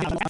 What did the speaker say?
I'm